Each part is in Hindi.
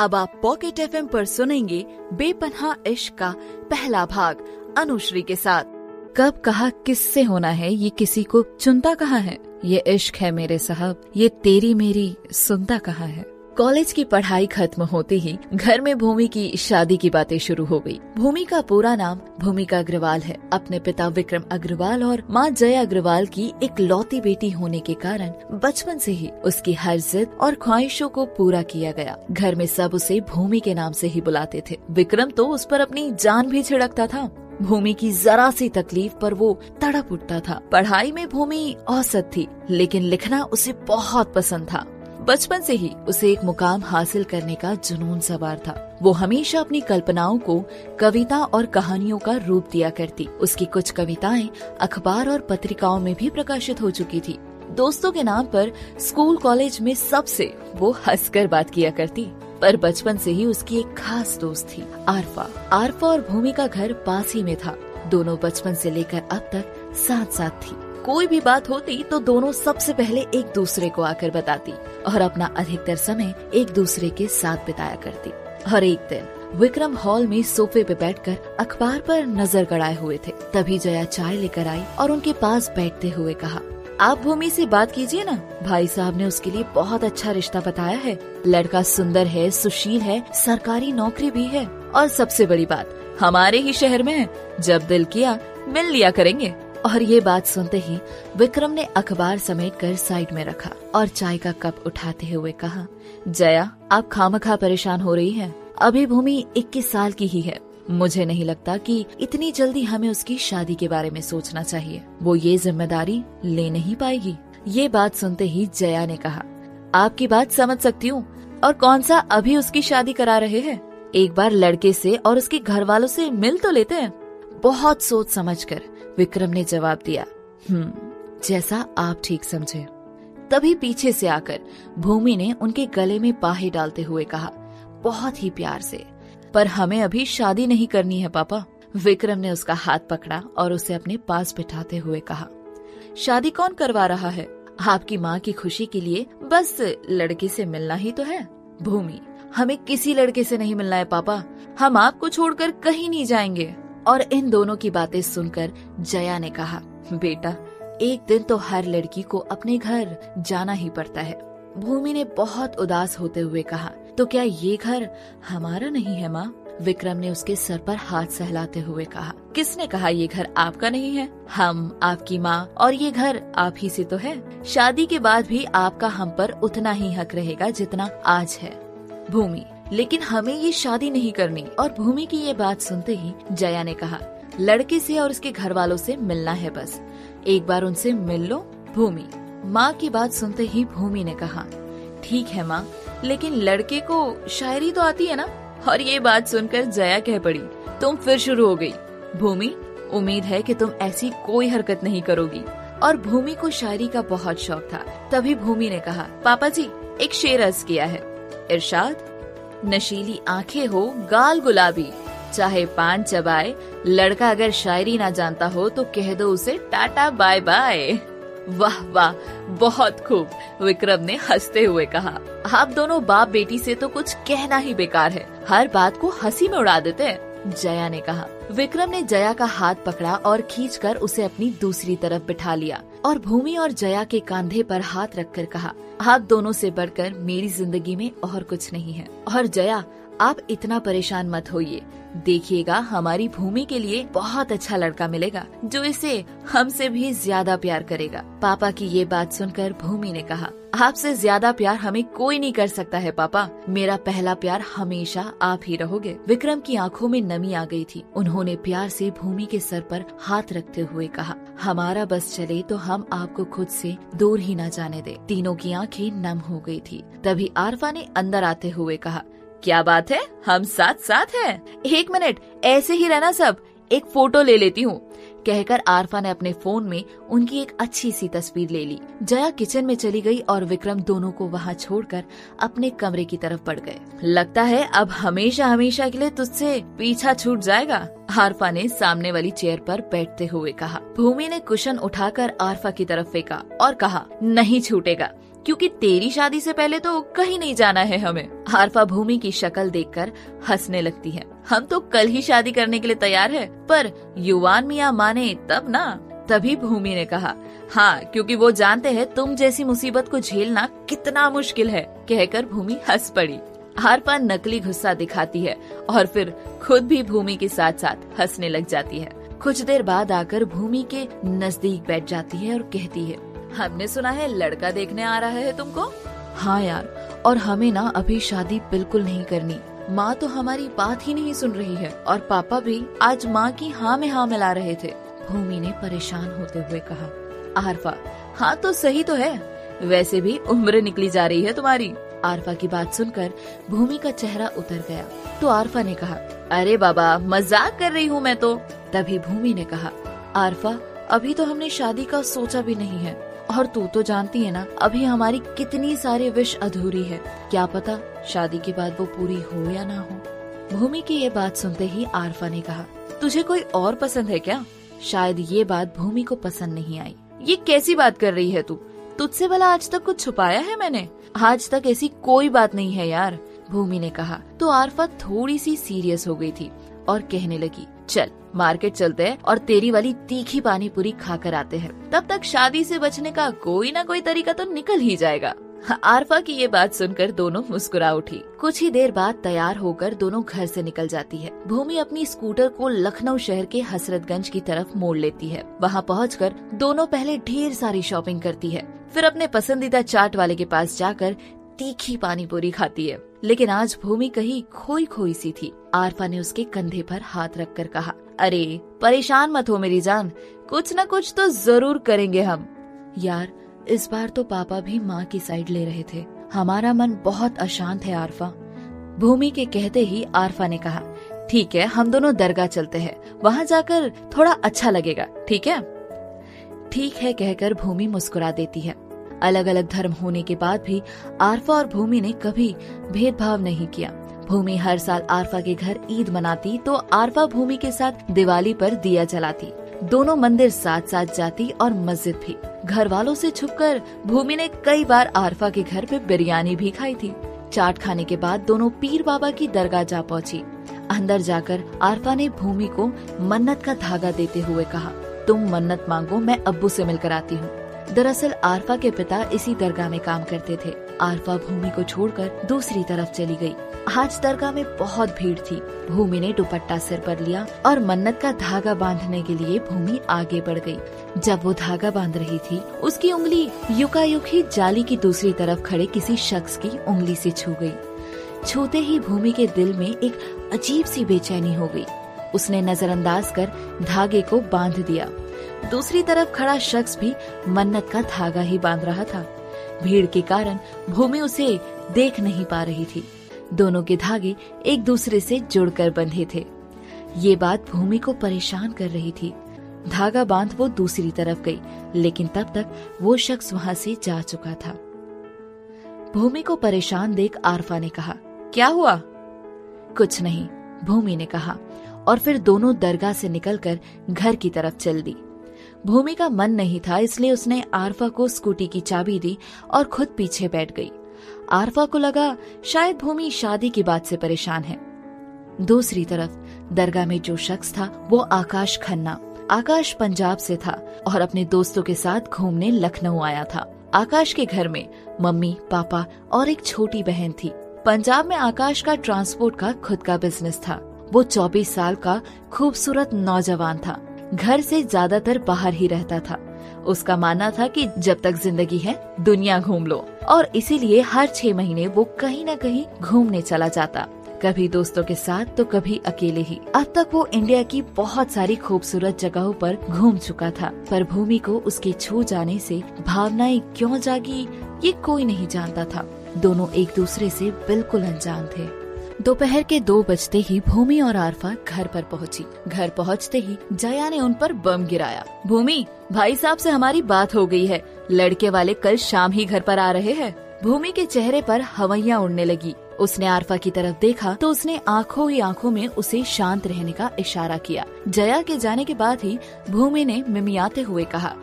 अब आप पॉकेट एफएम पर सुनेंगे बेपनहा इश्क का पहला भाग अनुश्री के साथ। कब, कहा, किससे होना है, ये किसी को चुनता कहा है? ये इश्क है मेरे साहब, ये तेरी मेरी सुनता कहा है? कॉलेज की पढ़ाई खत्म होते ही घर में भूमि की शादी की बातें शुरू हो गई। भूमि का पूरा नाम भूमिका अग्रवाल है। अपने पिता विक्रम अग्रवाल और माँ जया अग्रवाल की एक लौती बेटी होने के कारण बचपन से ही उसकी हर जिद और ख्वाहिशों को पूरा किया गया। घर में सब उसे भूमि के नाम से ही बुलाते थे। विक्रम तो उस पर अपनी जान भी छिड़कता था। भूमि की जरा सी तकलीफ़ पर वो तड़प उठता था। पढ़ाई में भूमि औसत थी, लेकिन लिखना उसे बहुत पसंद था। बचपन से ही उसे एक मुकाम हासिल करने का जुनून सवार था। वो हमेशा अपनी कल्पनाओं को कविता और कहानियों का रूप दिया करती। उसकी कुछ कविताएँ अखबार और पत्रिकाओं में भी प्रकाशित हो चुकी थी। दोस्तों के नाम पर स्कूल कॉलेज में सबसे वो हंसकर बात किया करती, पर बचपन से ही उसकी एक खास दोस्त थी, आरफा। आरफा और भूमि का घर पास ही में था। दोनों बचपन से लेकर अब तक साथ साथ थी। कोई भी बात होती तो दोनों सबसे पहले एक दूसरे को आकर बताती और अपना अधिकतर समय एक दूसरे के साथ बिताया करती। हर एक दिन विक्रम हॉल में सोफे पे बैठकर अखबार पर नज़र गड़ाए हुए थे। तभी जया चाय लेकर आई और उनके पास बैठते हुए कहा, आप भूमि से बात कीजिए ना। भाई साहब ने उसके लिए बहुत अच्छा रिश्ता बताया है। लड़का सुंदर है, सुशील है, सरकारी नौकरी भी है। और सबसे बड़ी बात, हमारे ही शहर में है। जब दिल किया, मिल लिया करेंगे। और ये बात सुनते ही विक्रम ने अखबार समेट कर साइड में रखा और चाय का कप उठाते हुए कहा, जया, आप खामखा परेशान हो रही हैं। अभी भूमि 21 साल की ही है। मुझे नहीं लगता कि इतनी जल्दी हमें उसकी शादी के बारे में सोचना चाहिए। वो ये ज़िम्मेदारी ले नहीं पाएगी। ये बात सुनते ही जया ने कहा, आपकी बात समझ सकती हूँ। और कौन सा अभी उसकी शादी करा रहे हैं? एक बार लड़के से और उसके घर वालों से मिल तो लेते हैं। बहुत सोच समझकर विक्रम ने जवाब दिया हम्म जैसा आप ठीक समझे। तभी पीछे से आकर भूमि ने उनके गले में बाहे डालते हुए कहा, बहुत ही प्यार से, पर हमें अभी शादी नहीं करनी है, पापा। विक्रम ने उसका हाथ पकड़ा और उसे अपने पास बिठाते हुए कहा, शादी कौन करवा रहा है? आपकी माँ की खुशी के लिए बस लड़के से मिलना ही तो है। भूमि, हमें किसी लड़के से नहीं मिलना है, पापा। हम आपको छोड़कर कहीं नहीं जाएँगे। और इन दोनों की बातें सुनकर जया ने कहा, बेटा, एक दिन तो हर लड़की को अपने घर जाना ही पड़ता है। भूमि ने बहुत उदास होते हुए कहा तो क्या ये घर हमारा नहीं है, माँ? विक्रम ने उसके सर पर हाथ सहलाते हुए कहा, किसने कहा ये घर आपका नहीं है? हम, आपकी माँ, और ये घर आप ही से तो है। शादी के बाद भी आपका हम पर उतना ही हक रहेगा जितना आज है। भूमि लेकिन हमें ये शादी नहीं करनी। और भूमि की ये बात सुनते ही जया ने कहा, लड़के से और उसके घर वालों से मिलना है बस। एक बार उनसे मिल लो, भूमि। माँ की बात सुनते ही भूमि ने कहा, ठीक है माँ, लेकिन लड़के को शायरी तो आती है ना? और ये बात सुनकर जया कह पड़ी, तुम फिर शुरू हो गई। भूमि, उम्मीद है कि तुम ऐसी कोई हरकत नहीं करोगी। और भूमि को शायरी का बहुत शौक था। तभी भूमि ने कहा, पापा जी, एक शेर अर्ज़ किया है। इरशाद नशीली आँखें हो, गाल गुलाबी। चाहे पान चबाए, लड़का अगर शायरी ना जानता हो तो कह दो उसे, टाटा, बाय बाय। वाह वाह, बहुत खूब। विक्रम ने हँसते हुए कहा, आप दोनों बाप बेटी से तो कुछ कहना ही बेकार है। हर बात को हँसी में उड़ा देते हैं, जया ने कहा। विक्रम ने जया का हाथ पकड़ा और खींचकर उसे अपनी दूसरी तरफ़ बिठा लिया। और भूमि और जया के कंधे पर हाथ रखकर कहा आप दोनों से बढ़कर मेरी ज़िंदगी में और कुछ नहीं है। और जया आप इतना परेशान मत होइए। देखिएगा, हमारी भूमि के लिए बहुत अच्छा लड़का मिलेगा, जो इसे हमसे भी ज़्यादा प्यार करेगा। पापा की ये बात सुनकर भूमि ने कहा, आपसे ज़्यादा प्यार हमें कोई नहीं कर सकता है, पापा। मेरा पहला प्यार हमेशा आप ही रहोगे। विक्रम की आँखों में नमी आ गई थी। उन्होंने प्यार से भूमि के सर पर हाथ रखते हुए कहा, हमारा बस चले तो हम आपको खुद से दूर ही न जाने दे। तीनों की आँखें नम हो गई थी। तभी आरफा ने अंदर आते हुए कहा क्या बात है? हम साथ साथ हैं। एक मिनट, ऐसे ही रहना सब। एक फ़ोटो ले लेती हूँ। कहकर आरफा ने अपने फ़ोन में उनकी एक अच्छी सी तस्वीर ले ली। जया किचन में चली गई और विक्रम दोनों को वहाँ छोड़कर अपने कमरे की तरफ़ बढ़ गए। लगता है अब हमेशा हमेशा के लिए तुझसे पीछा छूट जाएगा, आरफा ने सामने वाली चेयर पर बैठते हुए कहा। भूमि ने कुशन उठाकर आरफा की तरफ़ फेंका और कहा, नहीं छूटेगा। क्योंकि तेरी शादी से पहले तो कहीं नहीं जाना है हमें। आरफा भूमि की शक्ल देखकर हंसने लगती है। हम तो कल ही शादी करने के लिए तैयार है, पर युवान मियाँ माने तब ना? तभी भूमि ने कहा हाँ क्योंकि वो जानते हैं तुम जैसी मुसीबत को झेलना कितना मुश्किल है, कहकर भूमि हंस पड़ी। आरफा नकली गुस्सा दिखाती है और फिर खुद भी भूमि के साथ साथ हंसने लग जाती है। कुछ देर बाद आकर भूमि के नज़दीक बैठ जाती है और कहती है हमने सुना है लड़का देखने आ रहा है तुमको? हाँ यार, और हमें ना अभी शादी बिल्कुल नहीं करनी। माँ तो हमारी बात ही नहीं सुन रही है, और पापा भी आज माँ की हाँ में हाँ मिला रहे थे। भूमि ने परेशान होते हुए कहा, आरफा हाँ तो सही तो है। वैसे भी उम्र निकली जा रही है तुम्हारी। आरफा की बात सुनकर भूमि का चेहरा उतर गया। तो आरफा ने कहा, अरे बाबा, मज़ाक कर रही हूँ मैं तो। तभी भूमि ने कहा, आरफा, अभी तो हमने शादी का सोचा भी नहीं है। और तू तो जानती है ना, अभी हमारी कितनी सारी विश अधूरी है। क्या पता शादी के बाद वो पूरी हो या ना हो। भूमि की ये बात सुनते ही आरफा ने कहा, तुझे कोई और पसंद है क्या? शायद ये बात भूमि को पसंद नहीं आई। ये कैसी बात कर रही है तू? तुझसे भला आज तक कुछ छुपाया है मैंने? आज तक ऐसी कोई बात नहीं है यार, भूमि ने कहा। तो आरफा थोड़ी सी सीरियस हो गई थी और कहने लगी चल, मार्केट चलते हैं और तेरी वाली तीखी पानी पूरी खा कर आते हैं। तब तक शादी से बचने का कोई ना कोई तरीका तो निकल ही जाएगा। आरफा की ये बात सुनकर दोनों मुस्कुरा उठी। कुछ ही देर बाद तैयार होकर दोनों घर से निकल जाती है। भूमि अपनी स्कूटर को लखनऊ शहर के हसरतगंज की तरफ़ मोड़ लेती है। वहाँ पहुँच दोनों पहले ढेर सारी शॉपिंग करती है। फिर अपने पसंदीदा चाट वाले के पास जाकर तीखी पानी पूरी खाती है। लेकिन आज भूमि कहीं खोई खोई सी थी। आरफा ने उसके कंधे पर हाथ रखकर कहा, अरे, परेशान मत हो मेरी जान। कुछ न कुछ तो ज़रूर करेंगे हम। यार, इस बार तो पापा भी माँ की साइड ले रहे थे। हमारा मन बहुत अशांत है, आरफा। भूमि के कहते ही आरफा ने कहा, ठीक है, हम दोनों दरगाह चलते हैं। वहाँ जाकर थोड़ा अच्छा लगेगा, ठीक है? ठीक है, कहकर भूमि मुस्कुरा देती है। अलग अलग धर्म होने के बाद भी आरफा और भूमि ने कभी भेदभाव नहीं किया। भूमि हर साल आरफा के घर ईद मनाती तो आरफा भूमि के साथ दिवाली पर दिया जलाती। दोनों मंदिर साथ साथ जाती और मस्जिद भी। घर वालों से छुपकर भूमि ने कई बार आरफा के घर पे बिरयानी भी खाई थी। चाट खाने के बाद दोनों पीर बाबा की दरगाह जा पहुँची। अंदर जाकर आरफा ने भूमि को मन्नत का धागा देते हुए कहा, तुम मन्नत मांगो, मैं अब्बू से मिलकर आती हूँ। दरअसल आरफा के पिता इसी दरगाह में काम करते थे आरफा भूमि को छोड़कर दूसरी तरफ़ चली गई। आज दरगाह में बहुत भीड़ थी भूमि ने दुपट्टा सिर पर लिया और मन्नत का धागा बांधने के लिए भूमि आगे बढ़ गई। जब वो धागा बाँध रही थी, उसकी उंगली युकायुक ही जाली की दूसरी तरफ़ खड़े किसी शख्स की उंगली से छू गई। छूते ही भूमि के दिल में एक अजीब सी बेचैनी हो गई। उसने नजरअंदाज कर धागे को बाँध दिया दूसरी तरफ़ खड़ा शख्स भी मन्नत का धागा ही बाँध रहा था। भीड़ के कारण भूमि उसे देख नहीं पा रही थी। दोनों के धागे एक दूसरे से जुड़कर बंधे थे। ये बात भूमि को परेशान कर रही थी। धागा बाँध वो दूसरी तरफ़ गई, लेकिन तब तक वो शख्स वहाँ से जा चुका था। भूमि को परेशान देख आरफा ने कहा, क्या हुआ? कुछ नहीं, भूमि ने कहा, और फिर दोनों दरगाह से निकलकर घर की तरफ़ चल दी। भूमि का मन नहीं था, इसलिए उसने आरफा को स्कूटी की चाबी दी और खुद पीछे बैठ गई। आरफा को लगा, शायद भूमि शादी की बात से परेशान है। दूसरी तरफ़, दरगाह में जो शख्स था, वो आकाश खन्ना। आकाश पंजाब से था और अपने दोस्तों के साथ घूमने लखनऊ आया था। आकाश के घर में मम्मी, पापा और एक छोटी बहन थी। पंजाब में आकाश का ट्रांसपोर्ट का खुद का बिज़नेस था। वो 24 साल का खूबसूरत नौजवान था। घर से ज़्यादातर बाहर ही रहता था। उसका मानना था कि जब तक ज़िंदगी है, दुनिया घूम लो। और इसीलिए हर छह महीने वो कहीं न कहीं घूमने चला जाता। कभी दोस्तों के साथ तो कभी अकेले ही। अब तक वो इंडिया की बहुत सारी खूबसूरत जगहों पर घूम चुका था। पर भूमि को उसके छू जाने से भावनाएँ क्यों जागी, ये कोई नहीं जानता था। दोनों एक दूसरे से बिल्कुल अनजान थे। दोपहर के दो बजते ही भूमि और आरफा घर पर पहुँची। घर पहुँचते ही जया ने उन पर बम गिराया। भूमि, भाई साहब से हमारी बात हो गई है। लड़के वाले कल शाम ही घर पर आ रहे हैं। भूमि के चेहरे पर हवैया उड़ने लगी। उसने आरफा की तरफ़ देखा तो उसने आँखों ही आँखों में उसे शांत रहने का इशारा किया। जया के जाने के बाद ही भूमि ने मिमियाते हुए कहा,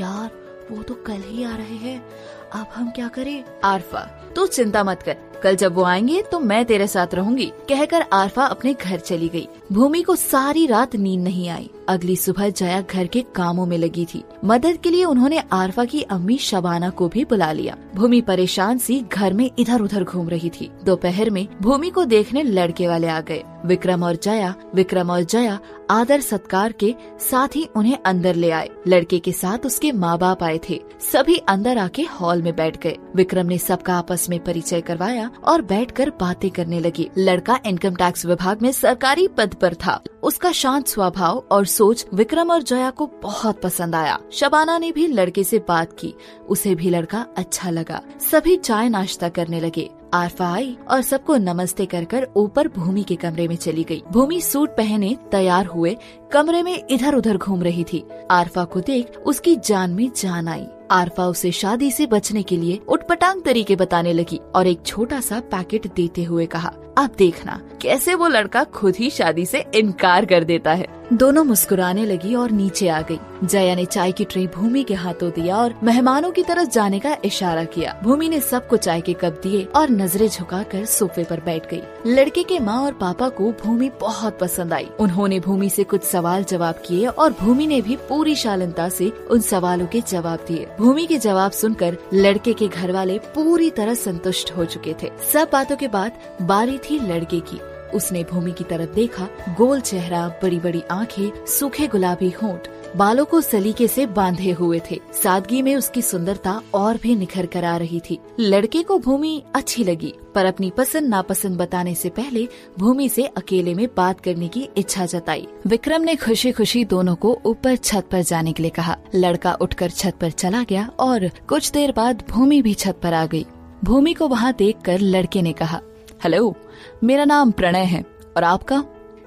यार, वो तो कल ही आ रहे हैं। अब हम क्या करें? आरफा, तू चिंता मत कर। कल जब वो आएँगे तो मैं तेरे साथ रहूँगी। कहकर आरफा अपने घर चली गई। भूमि को सारी रात नींद नहीं आई। अगली सुबह जया घर के कामों में लगी थी। मदद के लिए उन्होंने आरफा की अम्मी शबाना को भी बुला लिया। भूमि परेशान सी घर में इधर उधर घूम रही थी। दोपहर में भूमि को देखने लड़के वाले आ गए। विक्रम और जया, विक्रम और जया आदर सत्कार के साथ ही उन्हें अंदर ले आए। लड़के के साथ उसके माँ बाप आए थे। सभी अंदर आके हॉल में बैठ गए। विक्रम ने सबका आपस में परिचय करवाया और बैठकर बातें करने लगी। लड़का इनकम टैक्स विभाग में सरकारी पद पर था। उसका शांत स्वभाव और सोच विक्रम और जया को बहुत पसंद आया। शबाना ने भी लड़के से बात की। उसे भी लड़का अच्छा लगा। सभी चाय नाश्ता करने लगे। आरफा आई और सबको नमस्ते कर कर ऊपर भूमि के कमरे में चली गई। भूमि सूट पहने तैयार हुए कमरे में इधर उधर घूम रही थी। आरफा को देख उसकी जान में जान आई। आरफा उसे शादी से बचने के लिए उठपटांग तरीके बताने लगी और एक छोटा सा पैकेट देते हुए कहा अब देखना, कैसे वो लड़का खुद ही शादी से इनकार कर देता है। दोनों मुस्कुराने लगी और नीचे आ गई। जया ने चाय की ट्रे भूमि के हाथों दिया और मेहमानों की तरफ़ जाने का इशारा किया। भूमि ने सबको चाय के कप दिए और नज़रें झुकाकर सोफे पर बैठ गई। लड़के के माँ और पापा को भूमि बहुत पसंद आई। उन्होंने भूमि से कुछ सवाल जवाब किए और भूमि ने भी पूरी शालीनता से उन सवालों के जवाब दिए। भूमि के जवाब सुनकर लड़के के घर वाले पूरी तरह संतुष्ट हो चुके थे। सब बातों के बाद बारी थी लड़के की। उसने भूमि की तरफ़ देखा, गोल चेहरा बड़ी बड़ी आँखें, सूखे गुलाबी होंठ, बालों को सलीके से बांधे हुए थे। सादगी में उसकी सुंदरता और भी निखर कर आ रही थी। लड़के को भूमि अच्छी लगी, पर अपनी पसंद नापसंद बताने से पहले भूमि से अकेले में बात करने की इच्छा जताई। विक्रम ने खुशी खुशी दोनों को ऊपर छत पर जाने के लिए कहा। लड़का उठकर छत पर चला गया और कुछ देर बाद भूमि भी छत पर आ गई। भूमि को वहाँ देख लड़के ने कहा हेलो, मेरा नाम प्रणय है और आपका?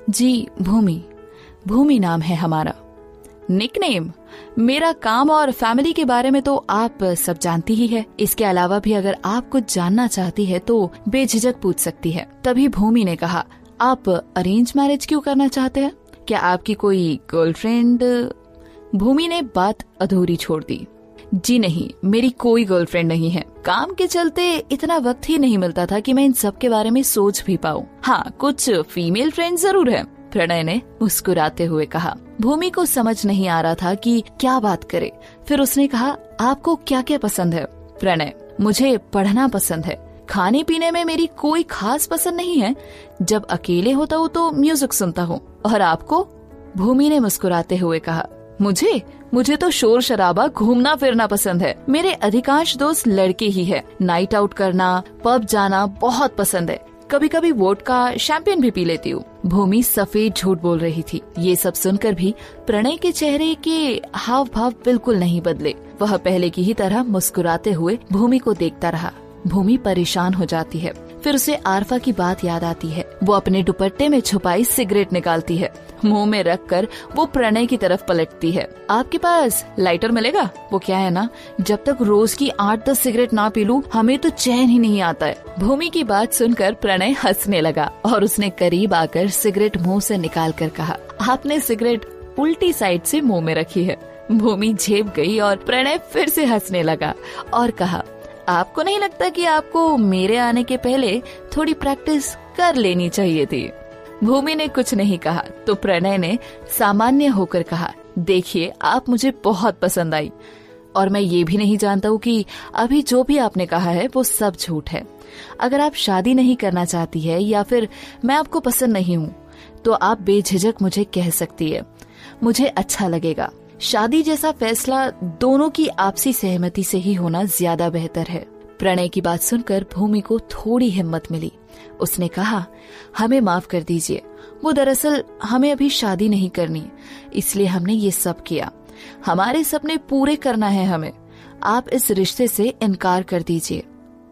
जी, भूमि। भूमि नाम है हमारा। निकनेम, मेरा काम और फैमिली के बारे में तो आप सब जानती ही है। इसके अलावा भी अगर आप कुछ जानना चाहती है तो बेझिझक पूछ सकती है। तभी भूमि ने कहा, आप अरेंज मैरिज क्यों करना चाहते हैं? क्या आपकी कोई गर्लफ्रेंड? भूमि ने बात अधूरी छोड़ दी। जी नहीं, मेरी कोई गर्लफ्रेंड नहीं है। काम के चलते इतना वक्त ही नहीं मिलता था कि मैं इन सब के बारे में सोच भी पाऊँ। हाँ कुछ फीमेल फ्रेंड ज़रूर है, प्रणय ने मुस्कुराते हुए कहा। भूमि को समझ नहीं आ रहा था कि क्या बात करे। फिर उसने कहा, आपको क्या क्या पसंद है? प्रणय, मुझे पढ़ना पसंद है। खाने पीने में मेरी कोई खास पसंद नहीं है। जब अकेले होता हूँ तो म्यूज़िक सुनता हूँ। और आपको? भूमि ने मुस्कुराते हुए कहा, मुझे? मुझे तो शोर शराबा घूमना फिरना पसंद है। मेरे अधिकांश दोस्त लड़के ही है। नाइट आउट करना पब जाना बहुत पसंद है। कभी कभी वोट का शैंपियन भी पी लेती हूँ। भूमि सफ़ेद झूठ बोल रही थी। ये सब सुनकर भी प्रणय के चेहरे के हाव भाव बिल्कुल नहीं बदले। वह पहले की ही तरह मुस्कुराते हुए भूमि को देखता रहा। भूमि परेशान हो जाती है। फिर उसे आरफा की बात याद आती है। वो अपने दुपट्टे में छुपाई सिगरेट निकालती है। मुँह में रख कर वो प्रणय की तरफ़ पलटती है। आपके पास लाइटर मिलेगा? वो क्या है ना? जब तक रोज की आठ दस सिगरेट ना पी लू, हमें तो चैन ही नहीं आता है। भूमि की बात सुनकर प्रणय हंसने लगा और उसने करीब आकर सिगरेट मुँह से निकाल कर कहा, आपने सिगरेट उल्टी साइड से मुँह में रखी है। भूमि झेप गई और प्रणय फिर से हंसने लगा और कहा आपको नहीं लगता कि आपको मेरे आने के पहले थोड़ी प्रैक्टिस कर लेनी चाहिए थी? भूमि ने कुछ नहीं कहा तो प्रणय ने सामान्य होकर कहा, देखिए, आप मुझे बहुत पसंद आई, और मैं ये भी नहीं जानता हूँ कि अभी जो भी आपने कहा है, वो सब झूठ है। अगर आप शादी नहीं करना चाहती है, या फिर मैं आपको पसंद नहीं हूँ तो आप बेझिझक मुझे कह सकती है। मुझे अच्छा लगेगा। शादी जैसा फैसला दोनों की आपसी सहमति से ही होना ज़्यादा बेहतर है। प्रणय की बात सुनकर भूमि को थोड़ी हिम्मत मिली। उसने कहा, हमें माफ़ कर दीजिए। वो दरअसल हमें अभी शादी नहीं करनी, इसलिए हमने ये सब किया। हमारे सपने पूरे करना है हमें। आप इस रिश्ते से इनकार कर दीजिए।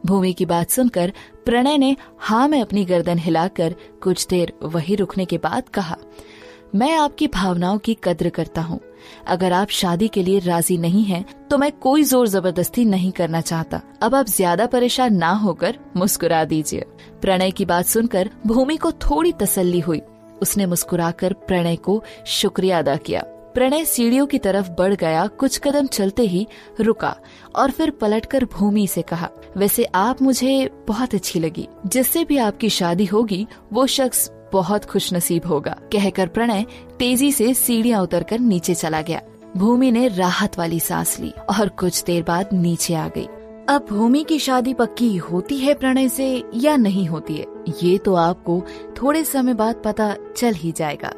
भूमि की बात सुनकर प्रणय ने हाँ में अपनी गर्दन हिलाकर कुछ देर वही रुकने के बाद कहा, मैं आपकी भावनाओं की कद्र करता हूँ। अगर आप शादी के लिए राज़ी नहीं हैं, तो मैं कोई ज़ोर ज़बरदस्ती नहीं करना चाहता। अब आप ज़्यादा परेशान ना होकर मुस्कुरा दीजिए। प्रणय की बात सुनकर भूमि को थोड़ी तसल्ली हुई। उसने मुस्कुराकर प्रणय को शुक्रिया अदा किया। प्रणय सीढ़ियों की तरफ़ बढ़ गया कुछ कदम चलते ही रुका और फिर पलटकर भूमि से कहा वैसे आप मुझे बहुत अच्छी लगी। जिससे भी आपकी शादी होगी वो शख्स बहुत खुश नसीब होगा, कहकर प्रणय तेज़ी से सीढ़ियाँ उतरकर नीचे चला गया। भूमि ने राहत वाली सांस ली और कुछ देर बाद नीचे आ गई। अब भूमि की शादी पक्की होती है प्रणय से या नहीं होती है, ये तो आपको थोड़े समय बाद पता चल ही जाएगा।